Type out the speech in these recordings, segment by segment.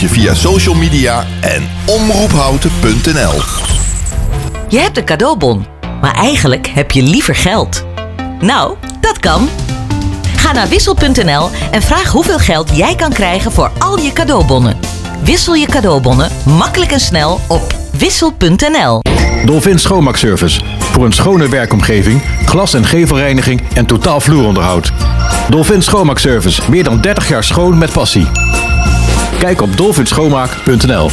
Je via social media en omroephouten.nl. Je hebt een cadeaubon, maar eigenlijk heb je liever geld. Nou, dat kan. Ga naar wissel.nl en vraag hoeveel geld jij kan krijgen voor al je cadeaubonnen. Wissel je cadeaubonnen makkelijk en snel op wissel.nl. Dolphin Schoonmaakservice. Voor een schone werkomgeving, glas- en gevelreiniging en totaal vloeronderhoud. Dolphin Schoonmaakservice. Meer dan 30 jaar schoon met passie. Kijk op dolphinschoonmaak.nl.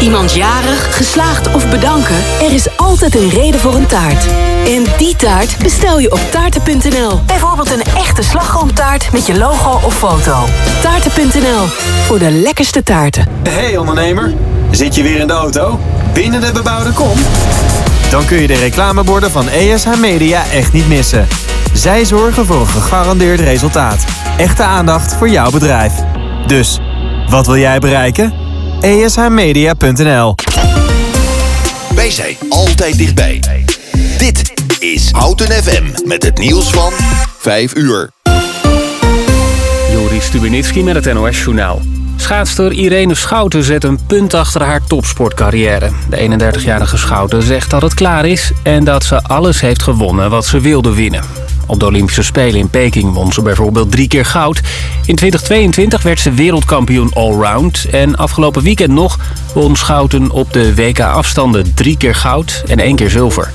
Iemand jarig, geslaagd of bedanken? Er is altijd een reden voor een taart. En die taart bestel je op taarten.nl. Bijvoorbeeld een echte slagroomtaart met je logo of foto. Taarten.nl. Voor de lekkerste taarten. Hey ondernemer, zit je weer in de auto? Binnen de bebouwde kom? Dan kun je de reclameborden van ESH Media echt niet missen. Zij zorgen voor een gegarandeerd resultaat. Echte aandacht voor jouw bedrijf. Dus, wat wil jij bereiken? ESHmedia.nl Wij zijn altijd dichtbij. Dit is Houten FM met het nieuws van 5 uur. Joris Stubenitski met het NOS-journaal. Schaatster Irene Schouten zet een punt achter haar topsportcarrière. De 31-jarige Schouten zegt dat het klaar is... en dat ze alles heeft gewonnen wat ze wilde winnen. Op de Olympische Spelen in Peking won ze bijvoorbeeld drie keer goud. In 2022 werd ze wereldkampioen allround. En afgelopen weekend nog won Schouten op de WK-afstanden drie keer goud en één keer zilver.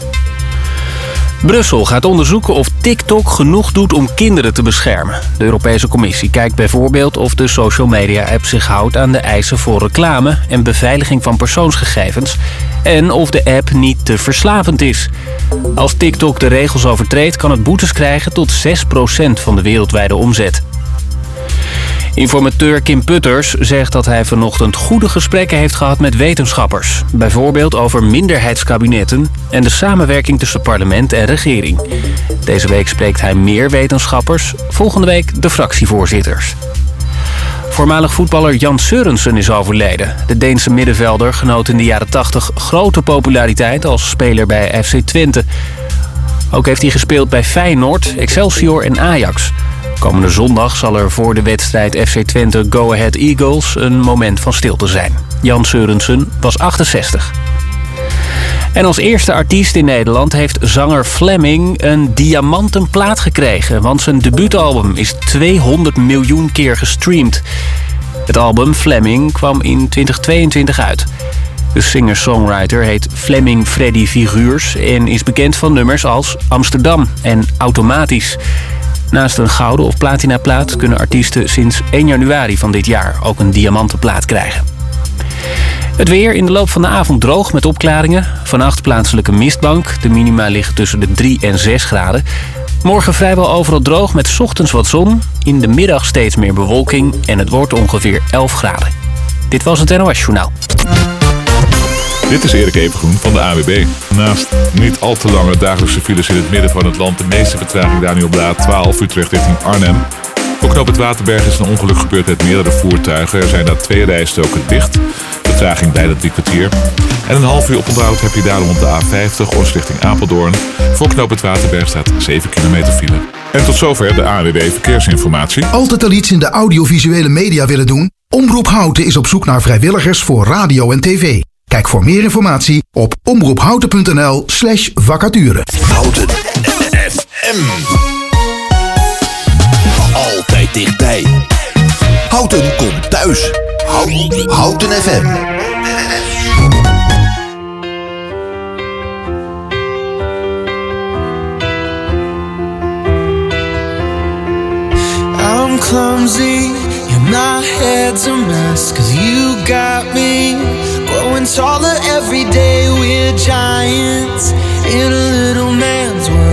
Brussel gaat onderzoeken of TikTok genoeg doet om kinderen te beschermen. De Europese Commissie kijkt bijvoorbeeld of de social media-app zich houdt aan de eisen voor reclame en beveiliging van persoonsgegevens en of de app niet te verslavend is. Als TikTok de regels overtreedt kan het boetes krijgen tot 6% van de wereldwijde omzet. Informateur Kim Putters zegt dat hij vanochtend goede gesprekken heeft gehad met wetenschappers. Bijvoorbeeld over minderheidskabinetten en de samenwerking tussen parlement en regering. Deze week spreekt hij meer wetenschappers, volgende week de fractievoorzitters. Voormalig voetballer Jan Sørensen is overleden. De Deense middenvelder genoot in de jaren 80 grote populariteit als speler bij FC Twente. Ook heeft hij gespeeld bij Feyenoord, Excelsior en Ajax. Komende zondag zal er voor de wedstrijd FC Twente Go Ahead Eagles een moment van stilte zijn. Jan Sørensen was 68. En als eerste artiest in Nederland heeft zanger Fleming een diamanten plaat gekregen. Want zijn debuutalbum is 200 miljoen keer gestreamd. Het album Fleming kwam in 2022 uit. De singer-songwriter heet Fleming Freddy Figuurs... en is bekend van nummers als Amsterdam en Automatisch. Naast een gouden of platinaplaat kunnen artiesten sinds 1 januari van dit jaar... ook een diamantenplaat krijgen. Het weer in de loop van de avond droog met opklaringen. Vannacht plaatselijke mistbank. De minima liggen tussen de 3 en 6 graden. Morgen vrijwel overal droog met ochtends wat zon. In de middag steeds meer bewolking en het wordt ongeveer 11 graden. Dit was het NOS Journaal. Dit is Erik Evengroen van de AWB. Naast niet al te lange dagelijkse files in het midden van het land... de meeste vertraging daar nu op de A12 Utrecht richting Arnhem. Voor knoop het Waterberg is een ongeluk gebeurd met meerdere voertuigen. Er zijn daar twee rijstoken dicht. Vertraging bijna drie kwartier. En een half uur oponthoud heb je daarom op de A50 Oost richting Apeldoorn. Voor knoop het Waterberg staat 7 kilometer file. En tot zover de AWB Verkeersinformatie. Altijd al iets in de audiovisuele media willen doen? Omroep Houten is op zoek naar vrijwilligers voor radio en tv. Kijk voor meer informatie op omroephouten.nl slash vacature. Houten FM. Altijd dichtbij. Houten komt thuis. Houten, Houten FM. I'm clumsy, and my head's a mess. Cause you got me taller every day. We're giants in a little man's world.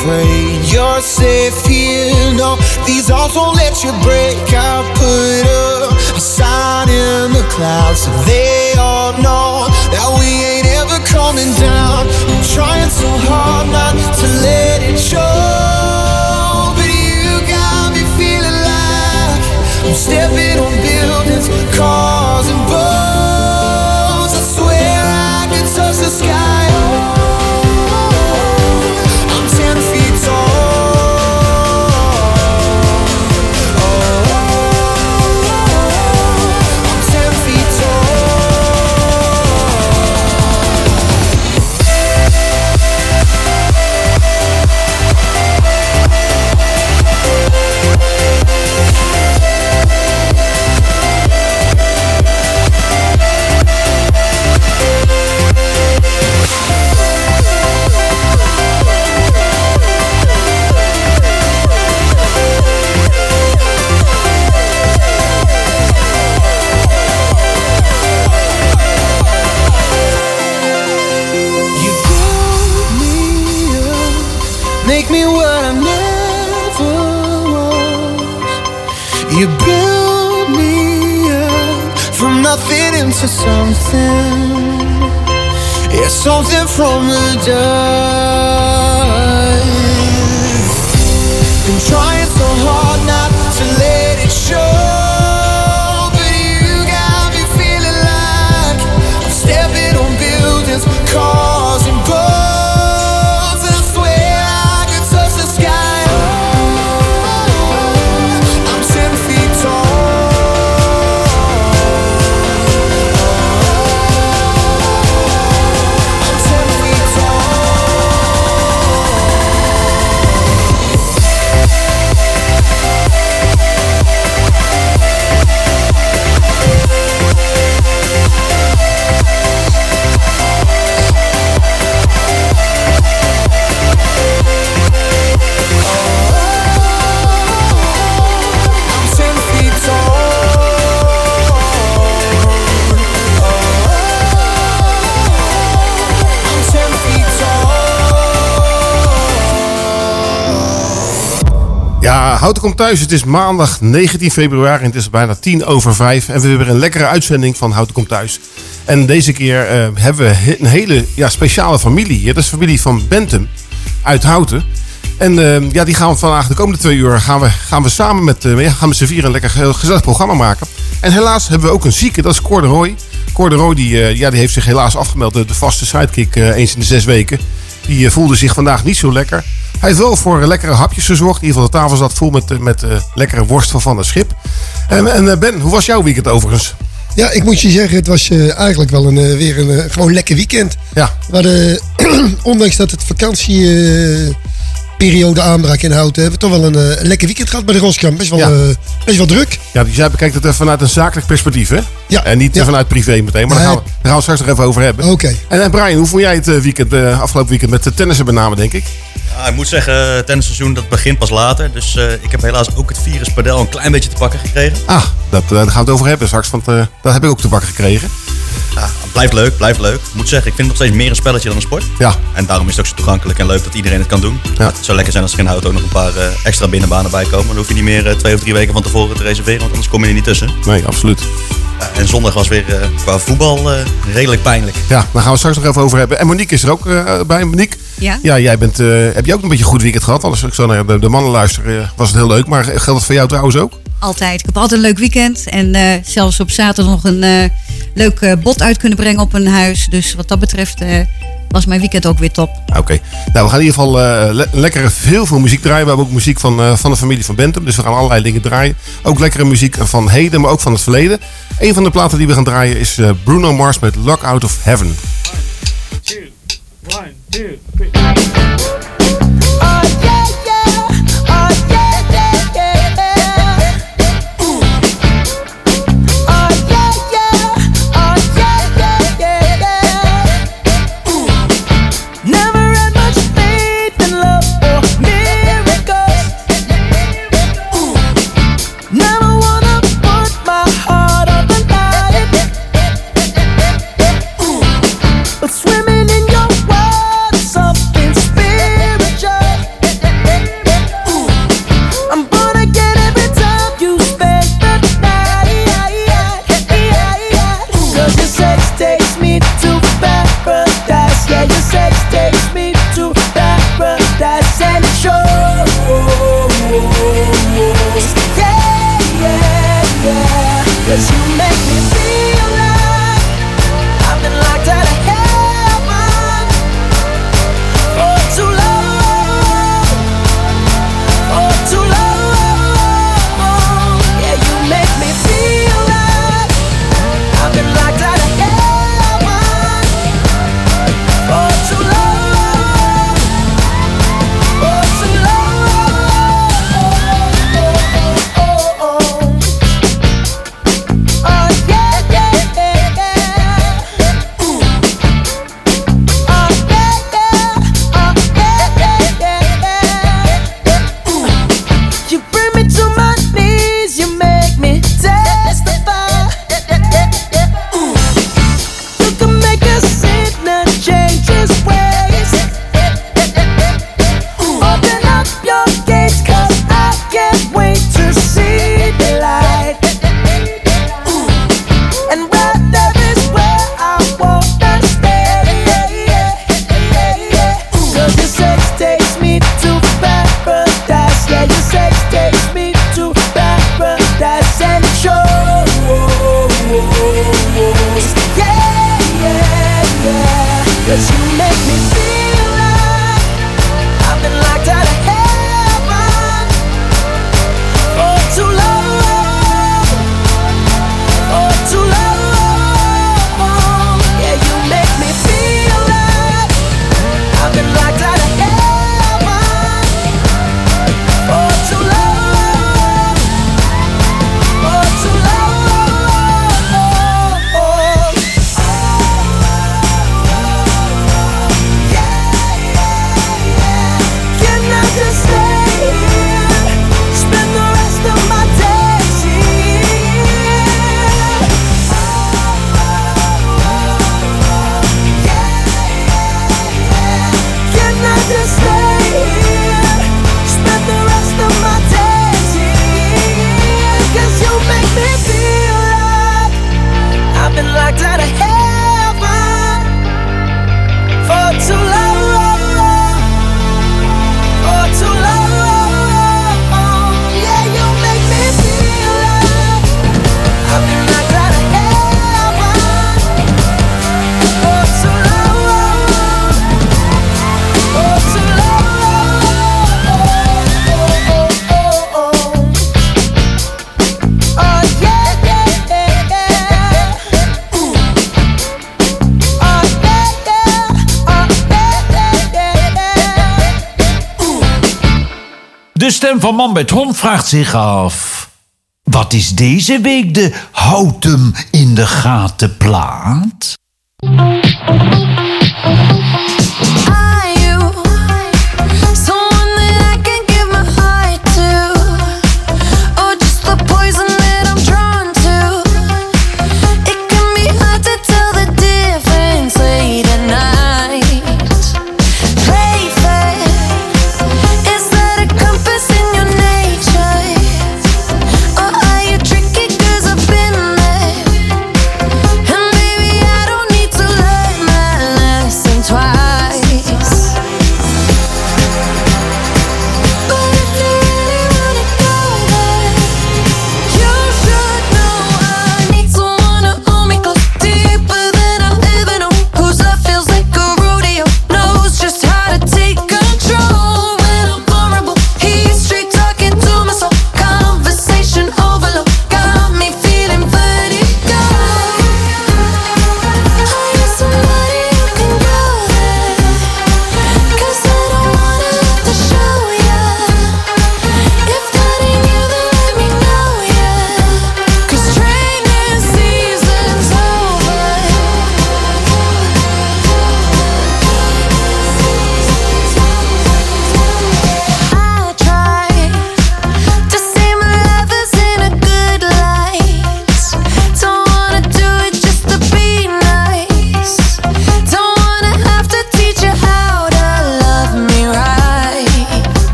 Afraid. You're safe here. No, these odds won't let you break. I put up a sign in the clouds so they all know that we ain't ever coming down. I'm trying so hard not from the dust. Houten komt thuis. Het is maandag 19 februari en het is bijna tien over vijf. En we hebben weer een lekkere uitzending van Houten komt thuis. En deze keer eh, hebben we een hele ja, speciale familie hier. Dat is de familie van Bentum uit Houten. En eh, ja, die gaan we vandaag de komende twee uur gaan we, gaan we samen met, ja, gaan we z'n vieren een lekker ge- gezellig programma maken. En helaas hebben we ook een zieke, dat is Cor de Roy. Cor de Roy die, eh, ja, die heeft zich helaas afgemeld, de, de vaste sidekick eens in de zes weken. Die voelde zich vandaag niet zo lekker. Hij heeft wel voor lekkere hapjes gezorgd. In ieder geval de tafel zat vol met, eh, met eh, lekkere worst van Van het Schip. En, en eh, Ben, hoe was jouw weekend overigens? Ja, ik moet je zeggen, het was eh, eigenlijk wel een, weer een gewoon lekker weekend. Ja. Hadden, ondanks dat het vakantieperiode aanbrak in Houten, hebben we toch wel een, lekker weekend gehad bij de Roskamp. Best wel, Ja. best wel druk. Ja, dus jij bekijkt het even vanuit een zakelijk perspectief, hè? Ja. En niet vanuit privé meteen, maar daar, gaan we, daar gaan we straks nog even over hebben. Oké. En, en Brian, hoe vond jij het weekend, afgelopen weekend met de tennissen met name, denk ik? Ik moet zeggen, het tennisseizoen dat begint pas later. Dus eh, ik heb helaas ook het virus padel een klein beetje te pakken gekregen. Ah, dat, eh, daar gaan we het over hebben straks, want eh, dat heb ik ook te bakken gekregen. Ja, blijft leuk, blijft leuk. Ik moet zeggen, ik vind het nog steeds meer een spelletje dan een sport. Ja. En daarom is het ook zo toegankelijk en leuk dat iedereen het kan doen. Ja. Het zou lekker zijn als er in Hout ook nog een paar eh, extra binnenbanen bij komen. Dan hoef je niet meer eh, twee of drie weken van tevoren te reserveren, want anders kom je er niet tussen. Nee, absoluut. Ja, en zondag was weer eh, qua voetbal eh, redelijk pijnlijk. Ja, daar gaan we het straks nog even over hebben. En Monique is er ook eh, bij. Monique, Ja? ja, jij bent, eh, heb je ook een beetje een goed weekend gehad? Anders ik zo naar de, de mannen luisteren, was het heel leuk. Maar geldt het voor jou trouwens ook? Altijd. Ik heb altijd een leuk weekend. En eh, zelfs op zaterdag nog een eh, leuk eh, bod uit kunnen brengen op een huis. Dus wat dat betreft eh, was mijn weekend ook weer top. Oké. Nou, we gaan in ieder geval eh, le- lekkere veel, veel muziek draaien. We hebben ook muziek van, eh, van de familie van Bentham. Dus we gaan allerlei dingen draaien. Ook lekkere muziek van heden, maar ook van het verleden. Een van de platen die we gaan draaien is eh, Bruno Mars met Lock Out of Heaven. One, two, three. Lambert vraagt zich af. Wat is deze week de houten in de gaten plaat?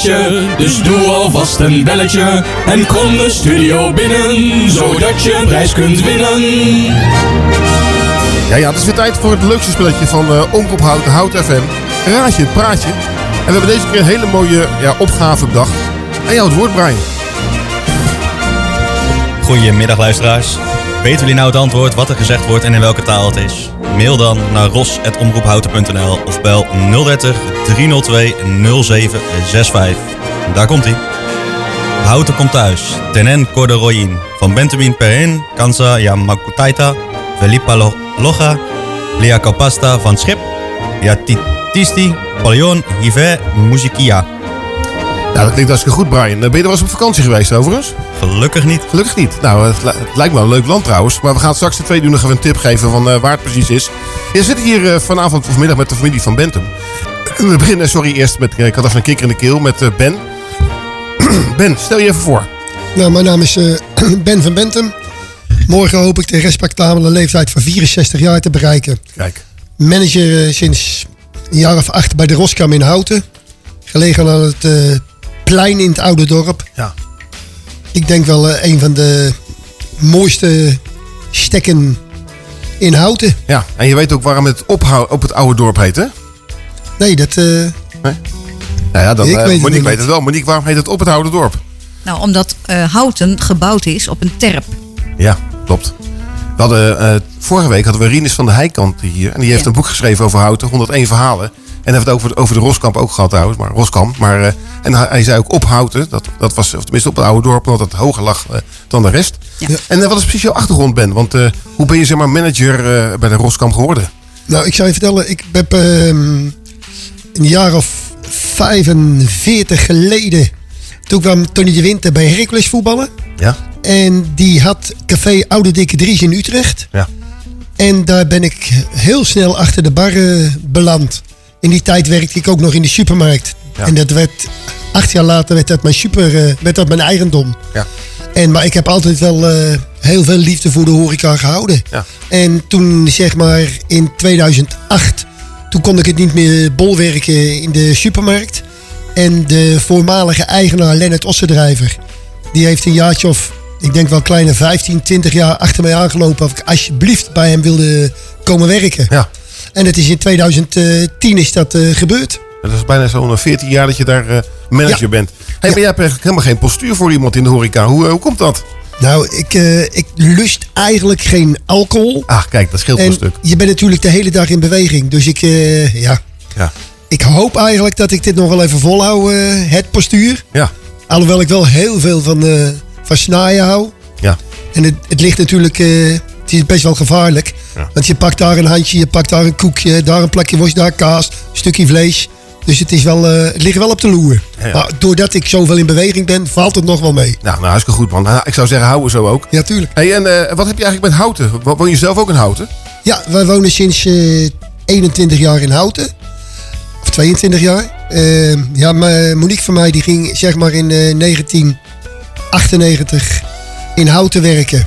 Spelletje. Dus doe alvast een belletje. En kom de studio binnen, zodat je een prijs kunt winnen. Ja, ja, het is weer tijd voor het leukste spelletje van uh, Omroep Hout, Hout FM. Raadje, het praatje. En we hebben deze keer een hele mooie ja, opgave bedacht. En jou het woord, Brian. Goedemiddag luisteraars. Weten jullie nou het antwoord, wat er gezegd wordt en in welke taal het is? Mail dan naar ros.omroephouten.nl of bel 030 302 0765. Daar komt ie. Houten komt thuis. Tenen Corderoyin. Van Benjamin Perrin, Kansa Yamakutaita, Felipa Lo- Loga, Lea Kapasta van Schip, Yatitisti, Palion, Hive, Muzikia. Nou, dat klinkt hartstikke goed, Brian. Eh, Ben je er wel eens op vakantie geweest, overigens? Gelukkig niet. Gelukkig niet. Nou, het, li- het lijkt me een leuk land trouwens. Maar we gaan straks de twee doen nog even een tip geven van eh, waar het precies is. Je zit hier eh, vanavond of vanmiddag met de familie van Bentum. We beginnen, sorry, eerst met, ik had even een kikker in de keel, met eh, Ben. ben, stel je even voor. Nou, mijn naam is eh, Ben van Bentum. Morgen hoop ik de respectabele leeftijd van 64 jaar te bereiken. Kijk. Manager sinds een jaar of acht bij de Roskam in Houten. Gelegen aan het eh, plein in het oude dorp. Ja. Ik denk wel eh, een van de mooiste stekken in Houten. Ja, en je weet ook waarom het ophou- op het oude dorp heet, hè? Nee, dat... eh, Nou ja, dan, Ik eh, weet het Monique niet. weet het wel. Monique, waarom heet het op het oude dorp? Nou, omdat eh, Houten gebouwd is op een terp. Ja, klopt. We hadden, eh, vorige week hadden we Rinus van de Heikant hier. En die heeft Ja. een boek geschreven over Houten, 101 verhalen. En heeft het over, over de Roskamp ook gehad trouwens, maar Roskamp. Maar, eh, en hij, hij zei ook op Houten, dat, dat was, of tenminste op het oude dorp, omdat het hoger lag eh, dan de rest. En eh, wat is precies jouw achtergrond, Ben? Want eh, hoe ben je zeg maar manager eh, bij de Roskamp geworden? Nou, ik zou je vertellen, ik heb ehm, een jaar of 45 geleden. Toen kwam Tony de Winter bij Hercules voetballen. Ja. En die had café Oude Dikke Dries in Utrecht. Ja. En daar ben ik heel snel achter de bar beland. In die tijd werkte ik ook nog in de supermarkt. Ja. En dat werd, acht jaar later werd dat mijn, super, eh, werd dat mijn eigendom. Ja. En, maar ik heb altijd wel eh, heel veel liefde voor de horeca gehouden. Ja. En toen zeg maar in 2008, toen kon ik het niet meer bolwerken in de supermarkt. En de voormalige eigenaar Lennart Ossendrijver, die heeft een jaartje of, ik denk wel kleine 15, 20 jaar achter mij aangelopen of ik alsjeblieft bij hem wilde komen werken. Ja. En het is in 2010 is dat eh, gebeurd. Dat is bijna zo'n 14 jaar dat je daar eh, manager Ja. bent. Hey, Maar jij hebt eigenlijk helemaal geen postuur voor iemand in de horeca. Hoe, eh, hoe komt dat? Nou, ik, eh, ik lust eigenlijk geen alcohol. Ah, kijk, dat scheelt En een stuk. je bent natuurlijk de hele dag in beweging. Dus ik, eh, ja. Ja. ik hoop eigenlijk dat ik dit nog wel even volhoud, eh, het postuur. Ja. Alhoewel ik wel heel veel van, eh, van snaaien hou. Ja. En het, het ligt natuurlijk, het is best wel gevaarlijk. Ja. Want je pakt daar een handje, je pakt daar een koekje, daar een plakje worst, daar kaas, een stukje vlees. Dus het, is wel, eh, het ligt wel op de loer. Ja. Maar doordat ik zoveel in beweging ben, valt het nog wel mee. Nou, nou hartstikke goed man. Nou, Ik zou zeggen, houden zo ook. Ja, tuurlijk. Hey, en eh, wat heb je eigenlijk met Houten? Wo- Woon je zelf ook in Houten? Ja, wij wonen sinds eh, 21 jaar in Houten. Of 22 jaar. Eh, ja, maar Monique van mij die ging zeg maar in eh, 1998 in Houten werken.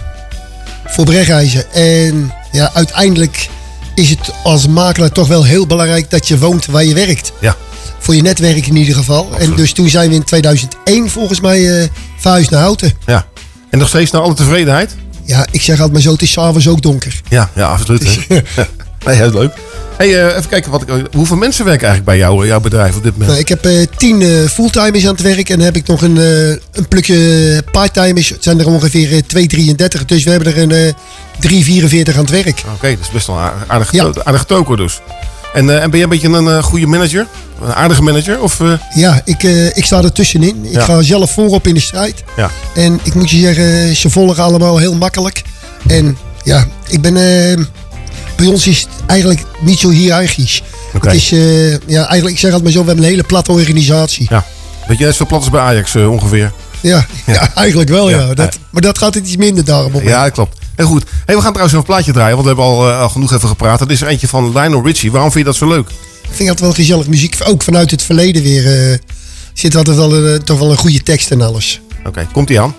Voor Brechthuizen. En ja, uiteindelijk is het als makelaar toch wel heel belangrijk dat je woont waar je werkt. Ja. Voor je netwerk in ieder geval. En dus toen zijn we in 2001 volgens mij eh verhuisd naar Houten. Ja. En nog steeds naar alle tevredenheid? Ja, ik zeg altijd maar zo, het is s'avonds ook donker. Ja, ja absoluut. nee, heel leuk. Hey, eh, even kijken, wat, hoeveel mensen werken eigenlijk bij jou, jouw bedrijf op dit moment? Nou, ik heb eh, tien eh, fulltimers aan het werk en dan heb ik nog een, eh, een plukje parttimers. Het zijn er ongeveer eh, 233, dus we hebben er een eh 344 aan het werk. Oké, dat is best wel aardig, aardig, Ja. geto- aardig toko dus. En, eh, en ben jij een beetje een eh, goede manager? Een aardige manager? Of, eh, Ja, ik, eh, ik sta er tussenin. Ik Ja. ga zelf voorop in de strijd. ja. En ik moet je zeggen, ze volgen allemaal heel makkelijk. En ja, ik ben... bij ons is het eigenlijk niet zo hiërarchisch. Het is, eh, ja, eigenlijk, ik zeg altijd maar zo, we hebben een hele platte organisatie. ja. Weet je, net zo plat als bij Ajax eh, ongeveer. Ja, ja. eigenlijk wel ja. Ja. Dat, maar dat gaat iets minder daarom op. Ja, dat klopt. Heel goed. Hey, we gaan trouwens een plaatje draaien, want we hebben al, eh, al genoeg even gepraat. Dat is er eentje van Lionel Richie. Waarom vind je dat zo leuk? Ik vind dat wel gezellig muziek. Ook vanuit het verleden weer. zit altijd wel een, toch wel een goede tekst en alles. Oké, komt ie aan.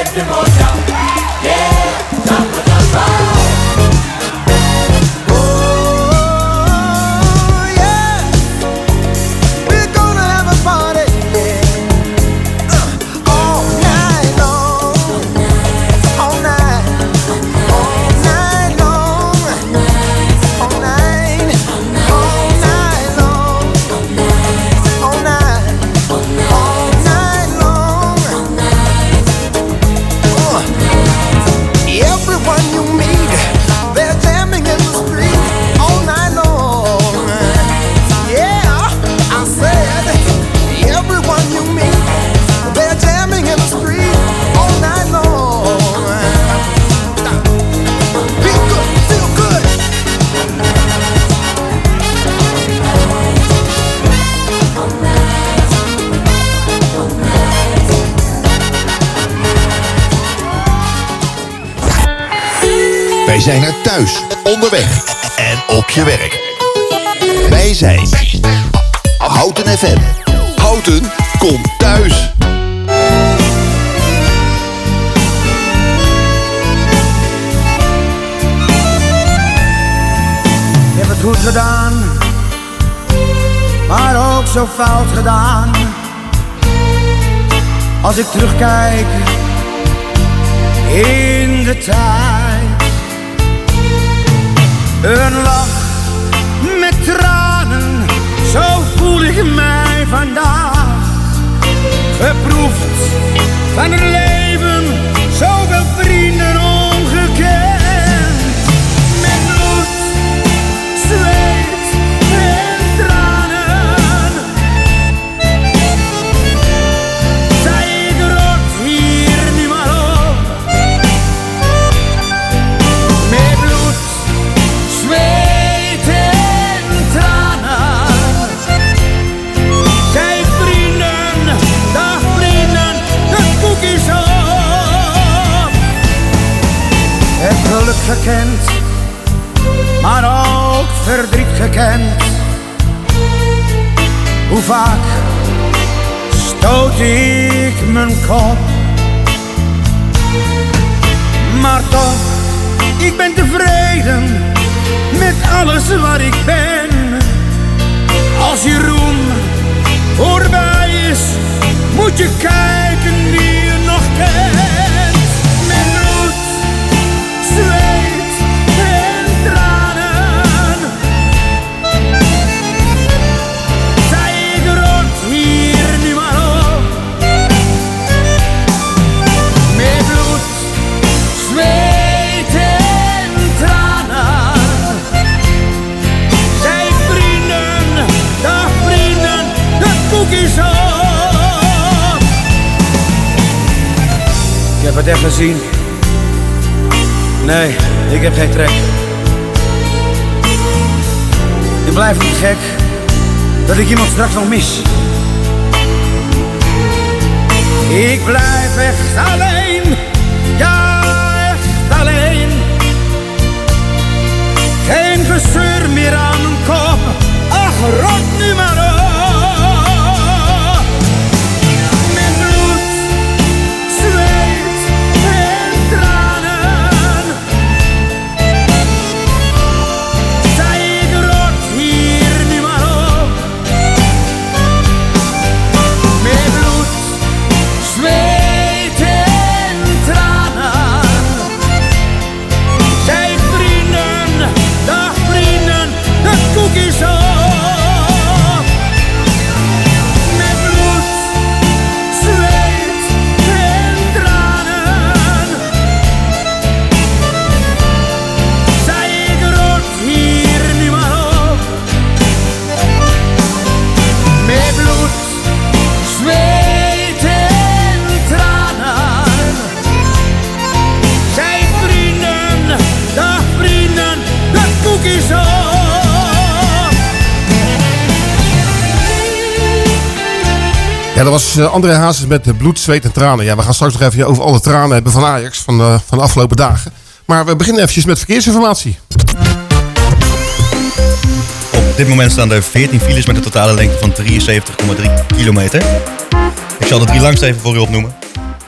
Let them all down. zijn er thuis, onderweg en op je werk. Wij zijn Houten FM. Houten, kom thuis. Ik heb het goed gedaan, maar ook zo fout gedaan. Als ik terugkijk in de tijd. Een lach met tranen, zo voel ik mij vandaag. Geproefd van het leven dat ik iemand eh, André Hazes met eh, bloed, zweet en tranen. Ja, we gaan straks nog even over alle tranen hebben van Ajax van, eh, van de afgelopen dagen. Maar we beginnen eventjes met verkeersinformatie. Op dit moment staan er 14 files met een totale lengte van 73,3 kilometer. Ik zal de drie langste even voor u opnoemen.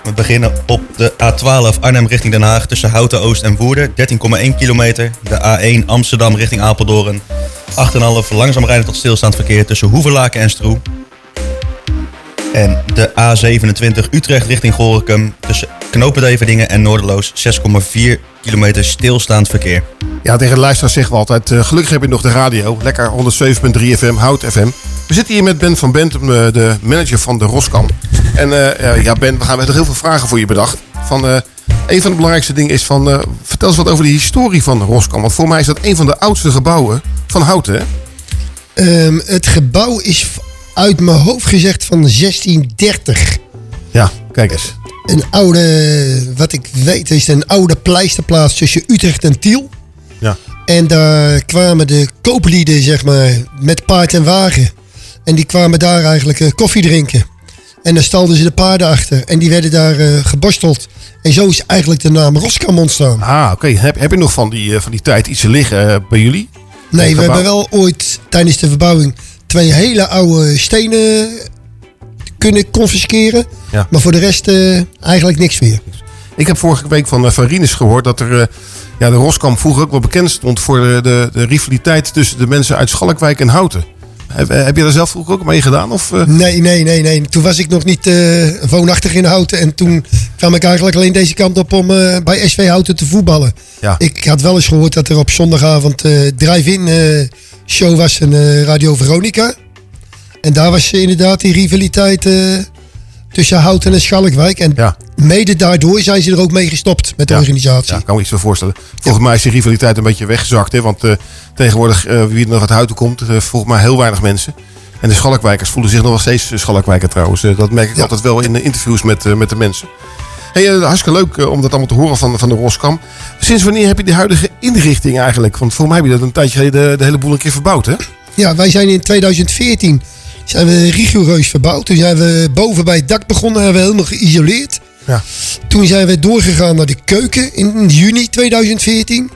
We beginnen op de A12 Arnhem richting Den Haag tussen Houten Oost en Woerden, 13,1 kilometer. De A1 Amsterdam richting Apeldoorn, 8,5 langzaam rijden tot stilstaand verkeer tussen Hoeverlaken en Stroe. En de A27 Utrecht richting Gorinchem tussen Knopendeverdingen en Noorderloos, 6,4 kilometer stilstaand verkeer. Ja, tegen de luisteraars zeggen we altijd, eh, gelukkig heb je nog de radio. Lekker 107.3 FM, Hout FM. We zitten hier met Ben van Bentum, eh, de manager van de Roskam. En eh, ja, Ben, we gaan met heel veel vragen voor je bedacht. Van, eh, een van de belangrijkste dingen is van, eh, vertel eens wat over de historie van de Roskam. Want voor mij is dat een van de oudste gebouwen van Houten, hè? Ehm, het gebouw is uit mijn hoofd gezegd van 1630. Ja, kijk eens. Een oude, wat ik weet, is een oude pleisterplaats tussen Utrecht en Tiel. Ja. En daar kwamen de kooplieden, zeg maar, met paard en wagen. En die kwamen daar eigenlijk eh, koffie drinken. En dan stalden ze de paarden achter. En die werden daar eh, geborsteld. En zo is eigenlijk de naam Roskam ontstaan. Ah, oké. Heb, heb je nog van die, eh, van die tijd iets liggen bij jullie? Nee, we hebben wel ooit tijdens de verbouwing twee hele oude stenen kunnen confisceren. Ja. Maar voor de rest eh, eigenlijk niks meer. Ik heb vorige week van, eh, van Rinus gehoord dat er, eh, ja, de Roskam vroeger ook wel bekend stond voor de, de, de rivaliteit tussen de mensen uit Schalkwijk en Houten. Heb, eh, heb je daar zelf vroeger ook mee gedaan? Of, eh? Nee, nee, nee, nee. Toen was ik nog niet eh, woonachtig in Houten. En toen kwam ik eigenlijk alleen deze kant op om bij SV Houten te voetballen. Ja. Ik had wel eens gehoord dat er op zondagavond drive-in show was in Radio Veronica. En daar was inderdaad die rivaliteit tussen Houten en Schalkwijk. En mede daardoor zijn ze er ook mee gestopt met de organisatie. Ja, kan me iets zo voorstellen. Volgens mij is die rivaliteit een beetje weggezakt. Hè? Want eh, tegenwoordig, eh, wie er nog uit Houten komt, eh, volgens mij heel weinig mensen. En de Schalkwijkers voelen zich nog wel steeds Schalkwijker trouwens. Dat merk ik altijd wel in de interviews met, met de mensen. Hey, hartstikke leuk om dat allemaal te horen van, van de Roskam. Sinds wanneer heb je die huidige inrichting eigenlijk? Want voor mij heb je dat een tijdje geleden de, de hele boel een keer verbouwd, hè? Ja, wij zijn in 2014 zijn we rigoureus verbouwd. Toen zijn we boven bij het dak begonnen, hebben we helemaal geïsoleerd. Ja. Toen zijn we doorgegaan naar de keuken in juni 2014.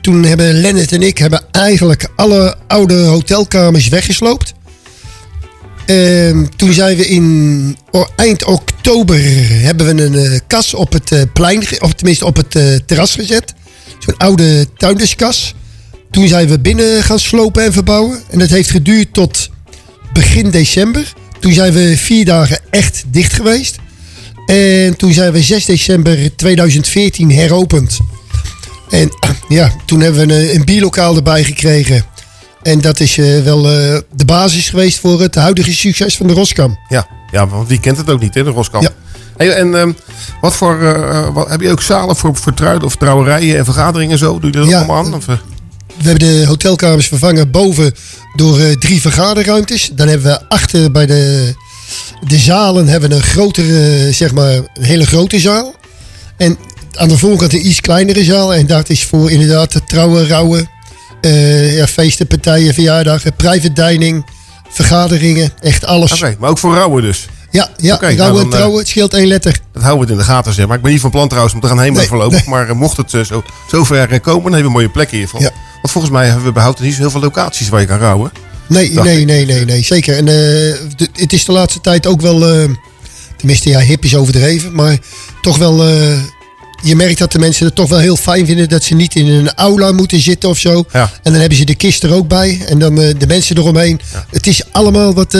Toen hebben Lennart en ik hebben eigenlijk alle oude hotelkamers weggesloopt. Ehm, toen zijn we in eind oktober hebben we een eh, kas op het eh, plein, of tenminste op het eh, terras gezet. Zo'n oude tuinderskas. Toen zijn we binnen gaan slopen en verbouwen. En dat heeft geduurd tot begin december. Toen zijn we vier dagen echt dicht geweest. En toen zijn we 6 december 2014 heropend. En ja, toen hebben we een, een bierlokaal erbij gekregen. En dat is eh, wel eh, de basis geweest voor het huidige succes van de Roskam. Ja, ja want wie kent het ook niet, hè, de Roskam. Ja. Hey, en ehm, wat voor, eh, wat, heb je ook zalen voor, voor truiden of trouwerijen en vergaderingen en zo? Doe je dat ook allemaal aan? Of? We hebben de hotelkamers vervangen boven door eh, drie vergaderruimtes. Dan hebben we achter bij de, de zalen hebben we een grotere, eh, zeg maar, een hele grote zaal. En aan de voorkant een iets kleinere zaal. En dat is voor inderdaad het trouwen, rouwen, eh, ja, feesten, partijen, verjaardagen, private dining, vergaderingen. Echt alles. Oké, maar ook voor rouwen dus? Ja, ja Oké, nou rouwen en dan, eh, trouwen, het scheelt één letter. Dat houden we het in de gaten, zeg maar. Ik ben niet van plan trouwens om te gaan heen Nee, voorlopig. nee. Maar eh, mocht het eh, zo, zo ver komen, dan hebben we een mooie plek hiervan. Ja. Want volgens mij hebben we Houten niet zo heel veel locaties waar je kan rouwen. Nee, Dacht nee, ik. nee, nee, nee, zeker. En het is de laatste tijd ook wel, eh, tenminste ja, hip is overdreven, maar toch wel, je merkt dat de mensen het toch wel heel fijn vinden dat ze niet in een aula moeten zitten of zo. Ja. En dan hebben ze de kist er ook bij en dan de mensen eromheen. Het is allemaal wat,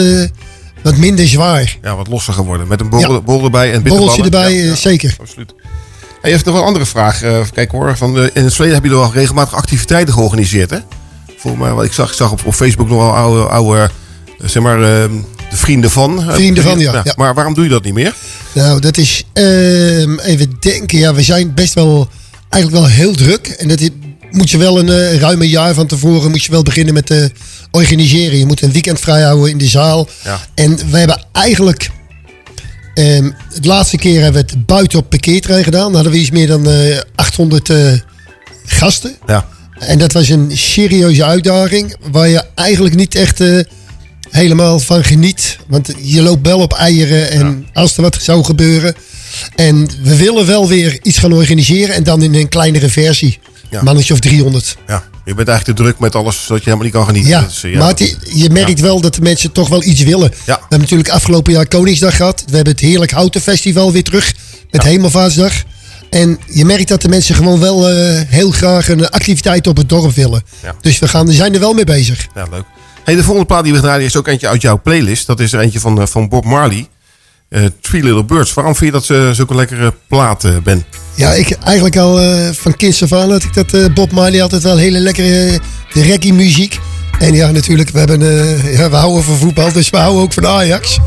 wat minder zwaar. Ja, wat losser geworden. Met een borrel, Ja. borrel erbij en bitterballen. erbij, Ja, eh, zeker. Absoluut. Hey, even nog een andere vraag. Eh, kijken hoor. Van, eh, in het verleden heb je wel regelmatig activiteiten georganiseerd, hè? Volgens mij, wat ik zag, ik zag op, op Facebook nog wel oude, oude zeg maar, eh, de vrienden van. Vrienden van, ja, ja. Maar waarom doe je dat niet meer? Nou, dat is ehm, even denken. Ja, we zijn best wel eigenlijk wel heel druk. En dat is- moet je wel een ruim een jaar van tevoren moet je wel beginnen met eh, organiseren. Je moet een weekend vrijhouden in de zaal. Ja. En we hebben eigenlijk. ehm, het laatste keer hebben we het buiten op parkeerterrein gedaan. Dan hadden we iets meer dan eh, 800 eh, gasten. Ja. En dat was een serieuze uitdaging. Waar je eigenlijk niet echt eh, helemaal van geniet. Want je loopt wel op eieren. En als er wat zou gebeuren. En we willen wel weer iets gaan organiseren. En dan in een kleinere versie. Ja. Mannetje of 300. Ja, je bent eigenlijk te druk met alles zodat je helemaal niet kan genieten. Ja, eh, maar het- je merkt wel dat de mensen toch wel iets willen. We hebben natuurlijk afgelopen jaar Koningsdag gehad. We hebben het Heerlijk Houten Festival weer terug. Met Hemelvaartsdag. En je merkt dat de mensen gewoon wel eh, heel graag een activiteit op het dorp willen. Ja. Dus we gaan, zijn er wel mee bezig. Ja, leuk. Hey, de volgende plaat die we draaien is ook eentje uit jouw playlist. Dat is er eentje van, eh, van Bob Marley. Eh, Three Little Birds. Waarom vind je dat ze zulke lekkere plaat, eh, Ben? Ja, ik eigenlijk al eh, van kinds af aan had ik dat eh, Bob Marley altijd wel hele lekkere de reggae muziek. En ja, natuurlijk, we, hebben, we houden van voetbal, dus we houden ook van Ajax.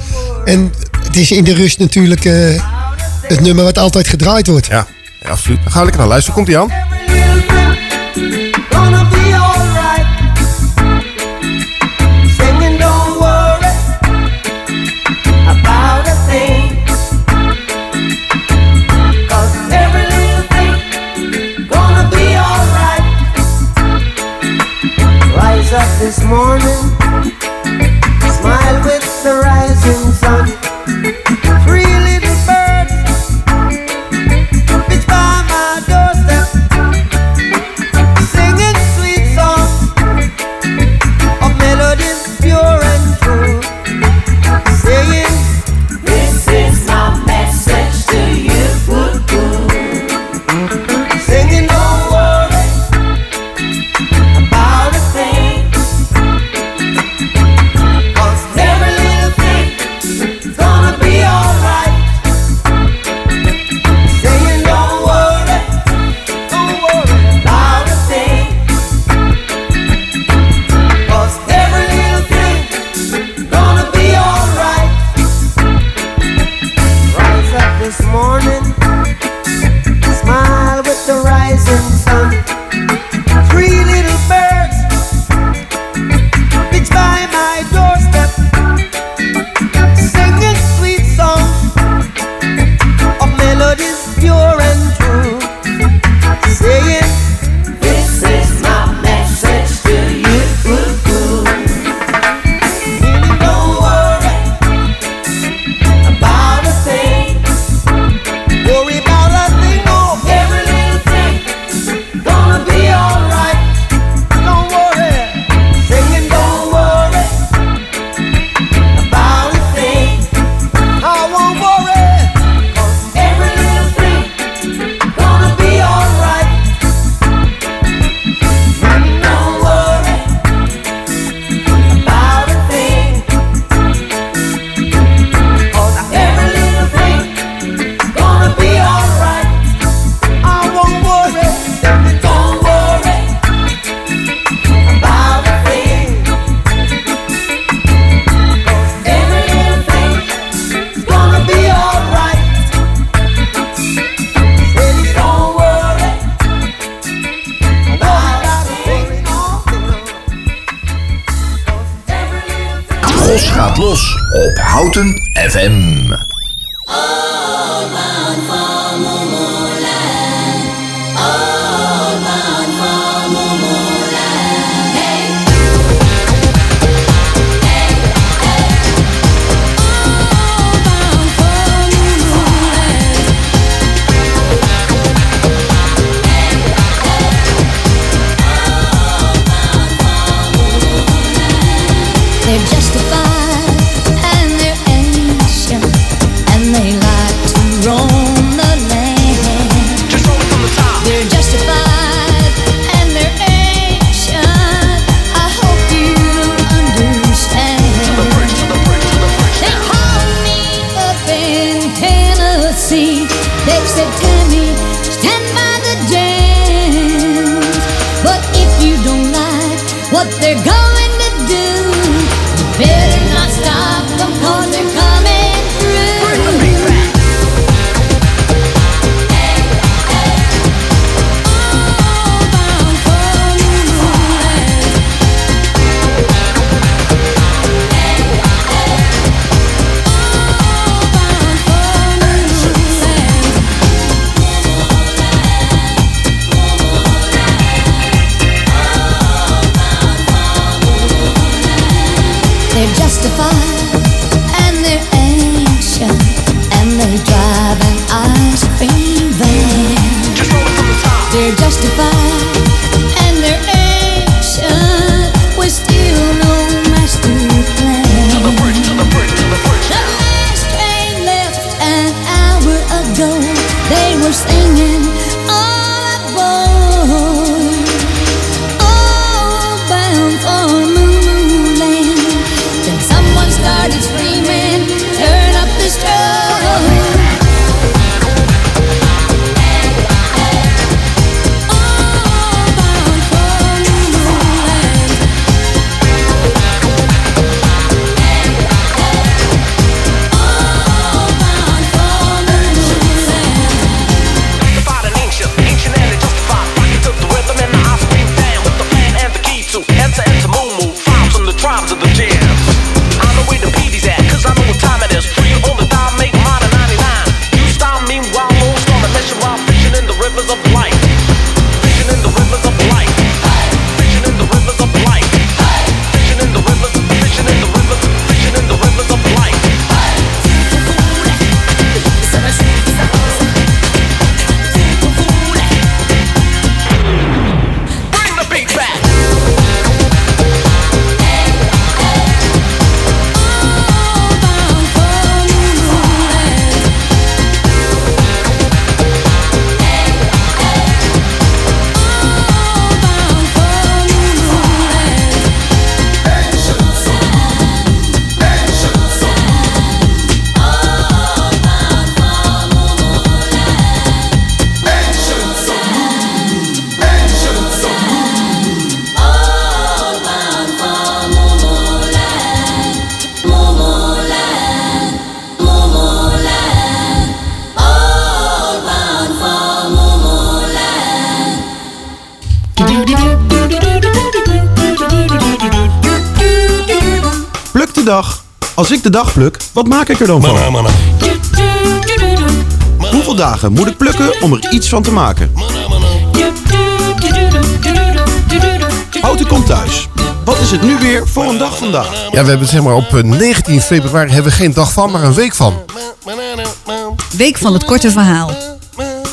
En het is in de rust natuurlijk het nummer wat altijd gedraaid wordt. Ja, absoluut. Dan gaan we lekker naar luisteren. Komt ie aan? This morning, Gaat los op Houten FM. De dag. Als ik de dag pluk, wat maak ik er dan van? Hoeveel dagen moet ik plukken om er iets van te maken? Houten komt thuis. Wat is het nu weer voor een dag vandaag? Ja, we hebben zeg maar op eh, 19 februari hebben we geen dag van, maar een week van. Week van het korte verhaal.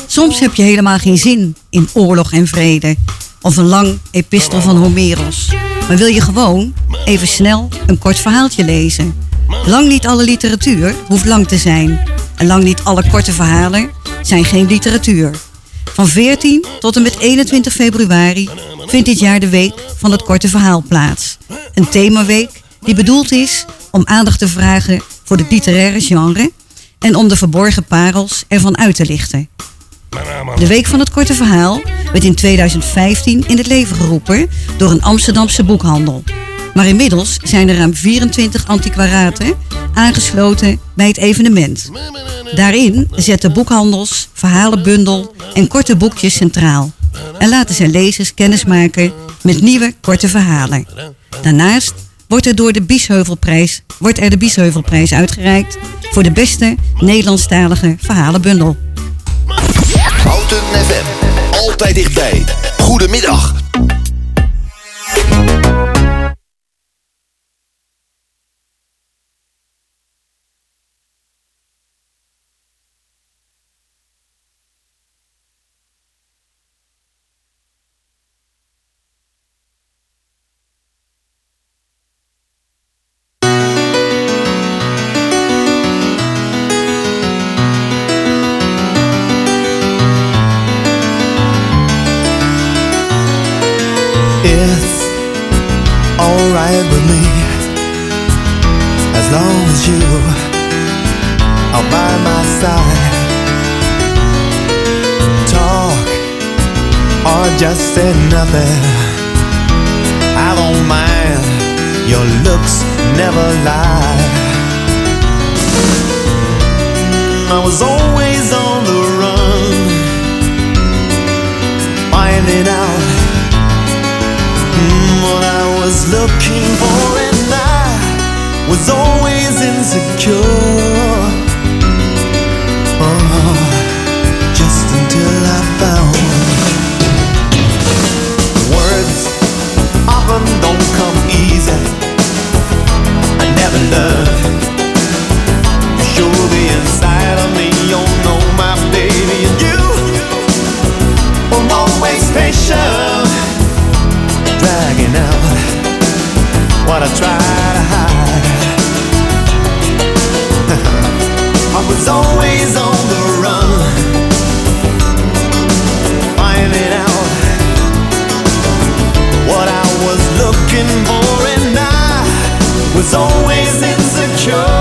Soms heb je helemaal geen zin in oorlog en vrede. Of een lang epistel van Homeros. Maar wil je gewoon even snel een kort verhaaltje lezen. Lang niet alle literatuur hoeft lang te zijn. En lang niet alle korte verhalen zijn geen literatuur. Van 14 tot en met 21 februari vindt dit jaar de Week van het Korte Verhaal plaats. Een themaweek die bedoeld is om aandacht te vragen voor het literaire genre en om de verborgen parels ervan uit te lichten. De Week van het Korte Verhaal werd in 2015 in het leven geroepen door een Amsterdamse boekhandel. Maar inmiddels zijn er ruim 24 antiquaraten aangesloten bij het evenement. Daarin zetten boekhandels, verhalenbundel en korte boekjes centraal. En laten zij lezers kennismaken met nieuwe korte verhalen. Daarnaast wordt er, door de Biesheuvelprijs, wordt er de Biesheuvelprijs uitgereikt voor de beste Nederlandstalige verhalenbundel. Altijd dichtbij. Goedemiddag. It's alright with me as long as you are by my side. Talk or just say nothing. I don't mind. Your looks never lie. I was always on the run, finding out was looking for, and I was always insecure. Oh, just until I found words often don't come easy. I never learned. You show the inside of me, you know my baby, and you were always patient dragging out what I try to hide. I was always on the run, finding out what I was looking for, and I was always insecure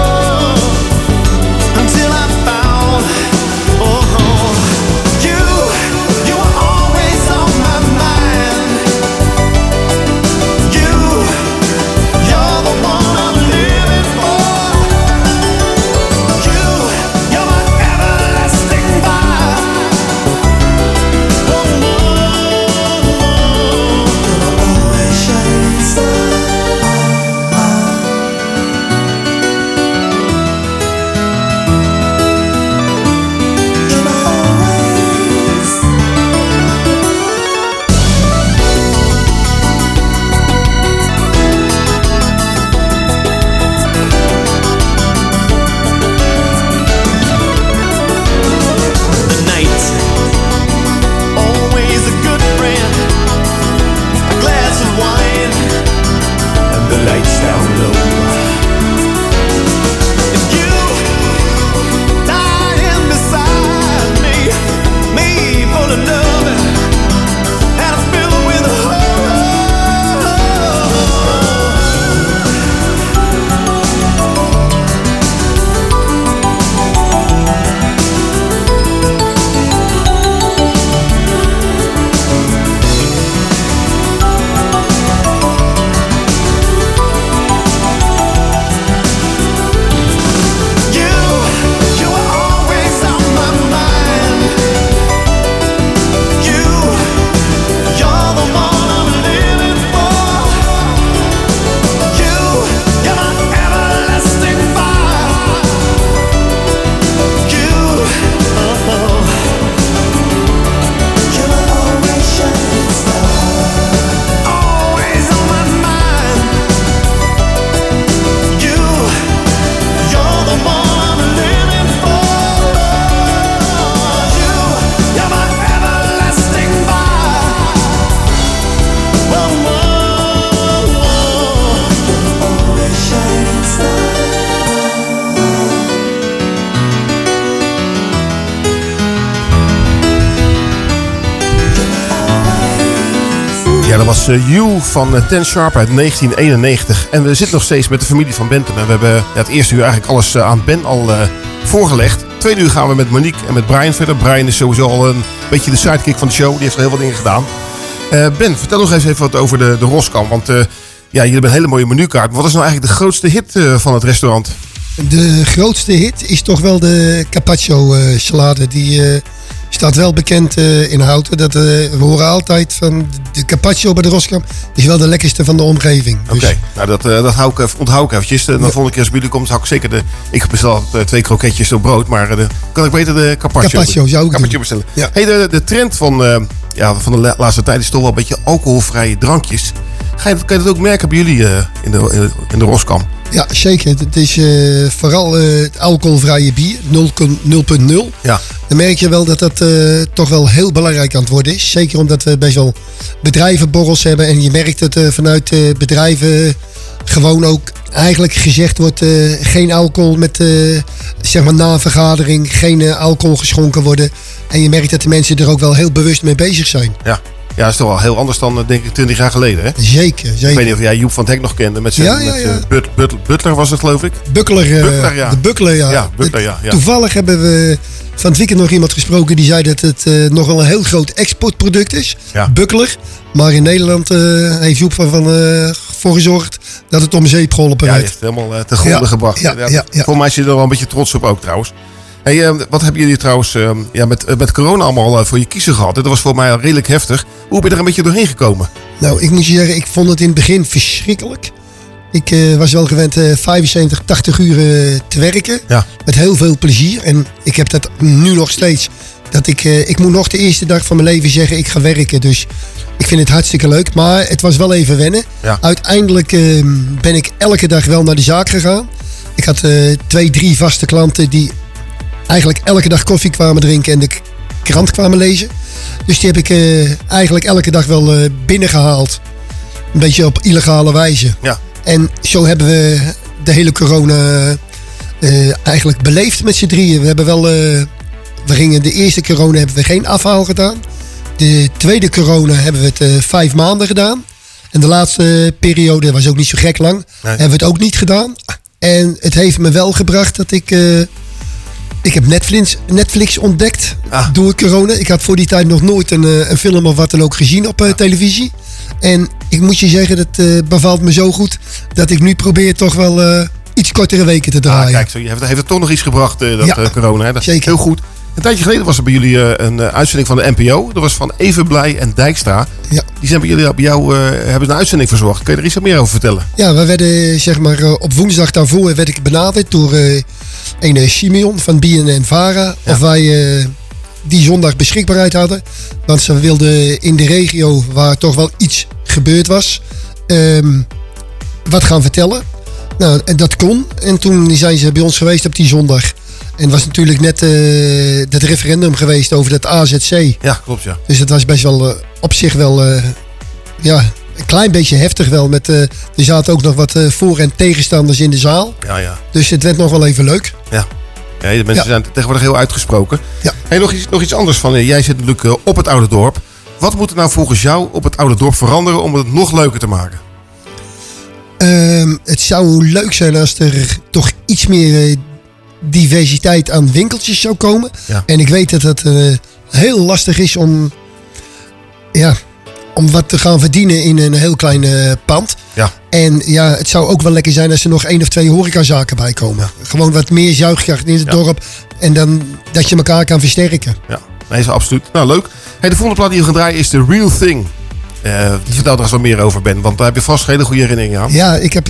Ja, dat was eh, You van eh, Ten Sharp uit 1991. En we zitten nog steeds met de familie van Bentham. En we hebben het eerste uur eigenlijk alles eh, aan Ben al voorgelegd. Tweede uur gaan we met Monique en met Brian verder. Brian is sowieso al een beetje de sidekick van de show. Die heeft al heel wat dingen gedaan. Ben, vertel nog eens even wat over de, de Roskam. Want ja, jullie hebben een hele mooie menukaart. Wat is nou eigenlijk de grootste hit van het restaurant? De grootste hit is toch wel de carpaccio salade. Die staat wel bekend eh, in Houten. Dat, eh, we horen altijd van de carpaccio bij de Roskam is wel de lekkerste van de omgeving. Oké, Dus, nou dat, eh, dat hou ik, even- onthoud ik eventjes. En de volgende keer als jullie komt, zou ik zeker de... Ik bestel altijd twee kroketjes op brood, maar de, kan ik beter de carpaccio, Carpaccio zou ik carpaccio bestellen. Hey, de, de trend van, ja, van de la- laatste tijd is toch wel een beetje alcoholvrije drankjes. Ga je, dat- kan je dat ook merken bij jullie in, de, in, de, in de Roskam? Ja, zeker. Het is eh, vooral eh, het alcoholvrije bier, 0,0. Ja. Dan merk je wel dat dat eh, toch wel heel belangrijk aan het worden is. Zeker omdat we best wel bedrijvenborrels hebben. En je merkt dat vanuit bedrijven gewoon ook eigenlijk gezegd wordt... geen alcohol met, zeg maar na een vergadering, geen alcohol geschonken worden. En je merkt dat de mensen er ook wel heel bewust mee bezig zijn. Ja. Ja, dat is toch wel heel anders dan, eh, denk ik, 20 jaar geleden, hè? Zeker, zeker. Ik weet niet of jij Joep van het Hek nog kende met zijn Ja, ja, met ja. zijn but- but- Butler was het, geloof ik? Buckler, eh, Buckler, ja. de Buckler, ja. Ja, Buckler, ja, ja. Toevallig hebben we van het weekend nog iemand gesproken die zei dat het eh, nog wel een heel groot exportproduct is. Ja. Buckler. Maar in Nederland heeft Joep van, van voor gezorgd dat het om zeep geholpen Ja, werd. heeft het helemaal eh, ten gronde Ja, gebracht. ja, ja, ja. Volgens mij is je er wel een beetje trots op ook trouwens. Hey, eh, wat hebben jullie trouwens eh, ja, met, eh, met corona allemaal eh, voor je kiezer gehad? Dat was voor mij al redelijk heftig. Hoe ben je er een beetje doorheen gekomen? Nou, ik moet je zeggen, ik vond het in het begin verschrikkelijk. Ik eh, was wel gewend eh 75, 80 uur te werken. Ja. Met heel veel plezier. En ik heb dat nu nog steeds. Dat ik, ik moet nog de eerste dag van mijn leven zeggen, ik ga werken. Dus ik vind het hartstikke leuk. Maar het was wel even wennen. Ja. Uiteindelijk eh, ben ik elke dag wel naar de zaak gegaan. Ik had twee, drie vaste klanten die eigenlijk elke dag koffie kwamen drinken en de krant kwamen lezen. Dus die heb ik eh, eigenlijk elke dag wel eh, binnengehaald. Een beetje op illegale wijze. Ja. En zo hebben we de hele corona eh, eigenlijk beleefd met z'n drieën. We hebben wel, we gingen de eerste corona hebben we geen afhaal gedaan. De tweede corona hebben we het vijf maanden gedaan. En de laatste periode was ook niet zo gek lang. Hebben we het ook niet gedaan. En het heeft me wel gebracht dat ik... ik heb Netflix, Netflix ontdekt door corona. Ik had voor die tijd nog nooit een, eh, een film of wat dan ook gezien op eh, televisie. En ik moet je zeggen, dat eh, bevalt me zo goed dat ik nu probeer toch wel iets kortere weken te Ah, draaien. kijk, zo, je heeft, heeft het toch nog iets gebracht, dat Ja, corona. Hè? Dat, zeker. Heel goed. Een tijdje geleden was er bij jullie een uitzending van de NPO. Dat was van Evenblij en Dijkstra. Ja. Die zijn bij jullie bij jou, eh, hebben een uitzending verzorgd. Kun je er iets meer over vertellen? Ja, we werden zeg maar op woensdag daarvoor werd ik benaderd door een eh, Simeon van BNN Vara. Of wij eh, die zondag beschikbaarheid hadden. Want ze wilden in de regio waar toch wel iets gebeurd was, ehm, wat gaan vertellen. Nou, en dat kon. En toen zijn ze bij ons geweest op die zondag. En het was natuurlijk net eh dat referendum geweest over dat AZC. Ja, klopt ja. Dus het was best wel eh, op zich wel ja, een klein beetje heftig wel. Met, eh, er zaten ook nog wat eh, voor- en tegenstanders in de zaal. Ja, ja. Dus het werd nog wel even leuk. Ja. ja de mensen Ja. zijn tegenwoordig heel uitgesproken. Ja. Hey, nog, iets, nog iets anders van. eh, jij zit natuurlijk op het Oude Dorp. Wat moet er nou volgens jou op het Oude Dorp veranderen om het nog leuker te maken? Ehm, het zou leuk zijn als er toch iets meer diversiteit aan winkeltjes zou komen. Ja. En ik weet dat het heel lastig is om, ja, om wat te gaan verdienen in een heel klein eh, pand. Ja. En ja, het zou ook wel lekker zijn als er nog één of twee horecazaken bij komen. Gewoon wat meer zuigkracht in het dorp. En dan dat je elkaar kan versterken. Ja, nee, is absoluut. Nou, leuk. Hey, de volgende plaat die we gaan draaien is The Real Thing. Eh, vertel er eens wat meer over, Ben. Want daar heb je vast hele goede herinneringen aan. Ja, ik heb,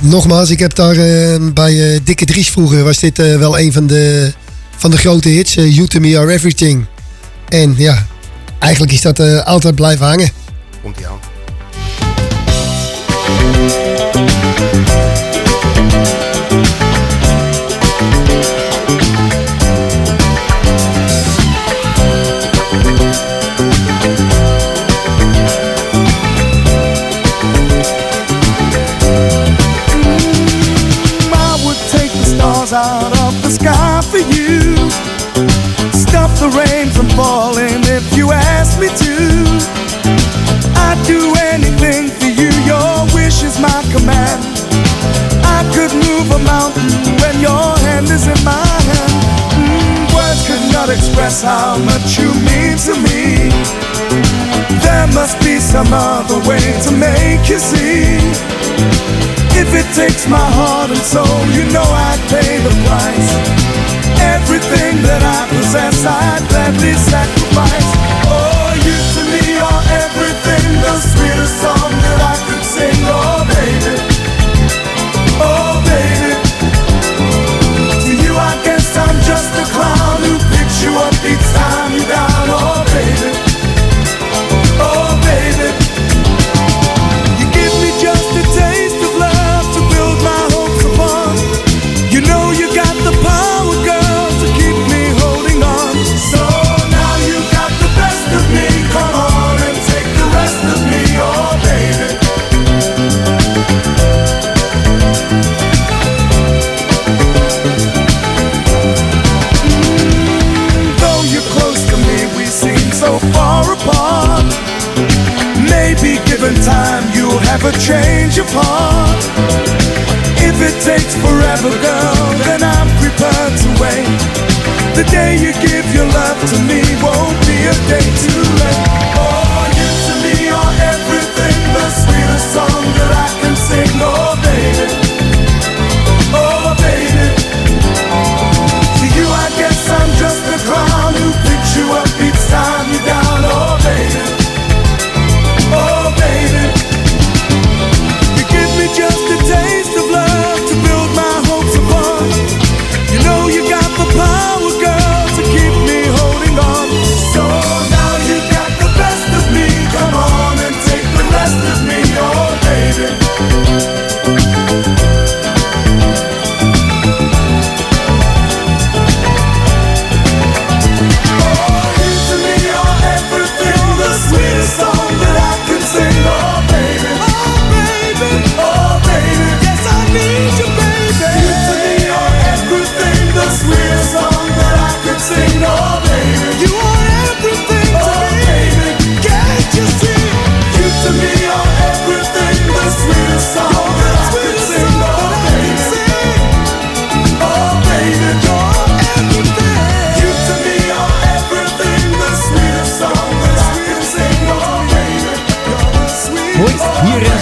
nogmaals, ik heb daar eh, bij Dikke Dries vroeger was dit wel een van de, van de grote hits. you to me are everything. En ja, eigenlijk is dat altijd blijven hangen. Komt die aan. I would take the stars out of the sky for you. Stop the rain do anything for you, your wish is my command. I could move a mountain when your hand is in my hand. Mm, words could not express how much you mean to me. There must be some other way to make you see. If it takes my heart and soul, you know I'd pay the price. Everything that I possess, I'd gladly sacrifice me, you're everything, the sweetest song that I could sing, oh baby.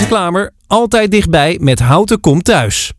Klamer altijd dichtbij met Houten Kom Thuis.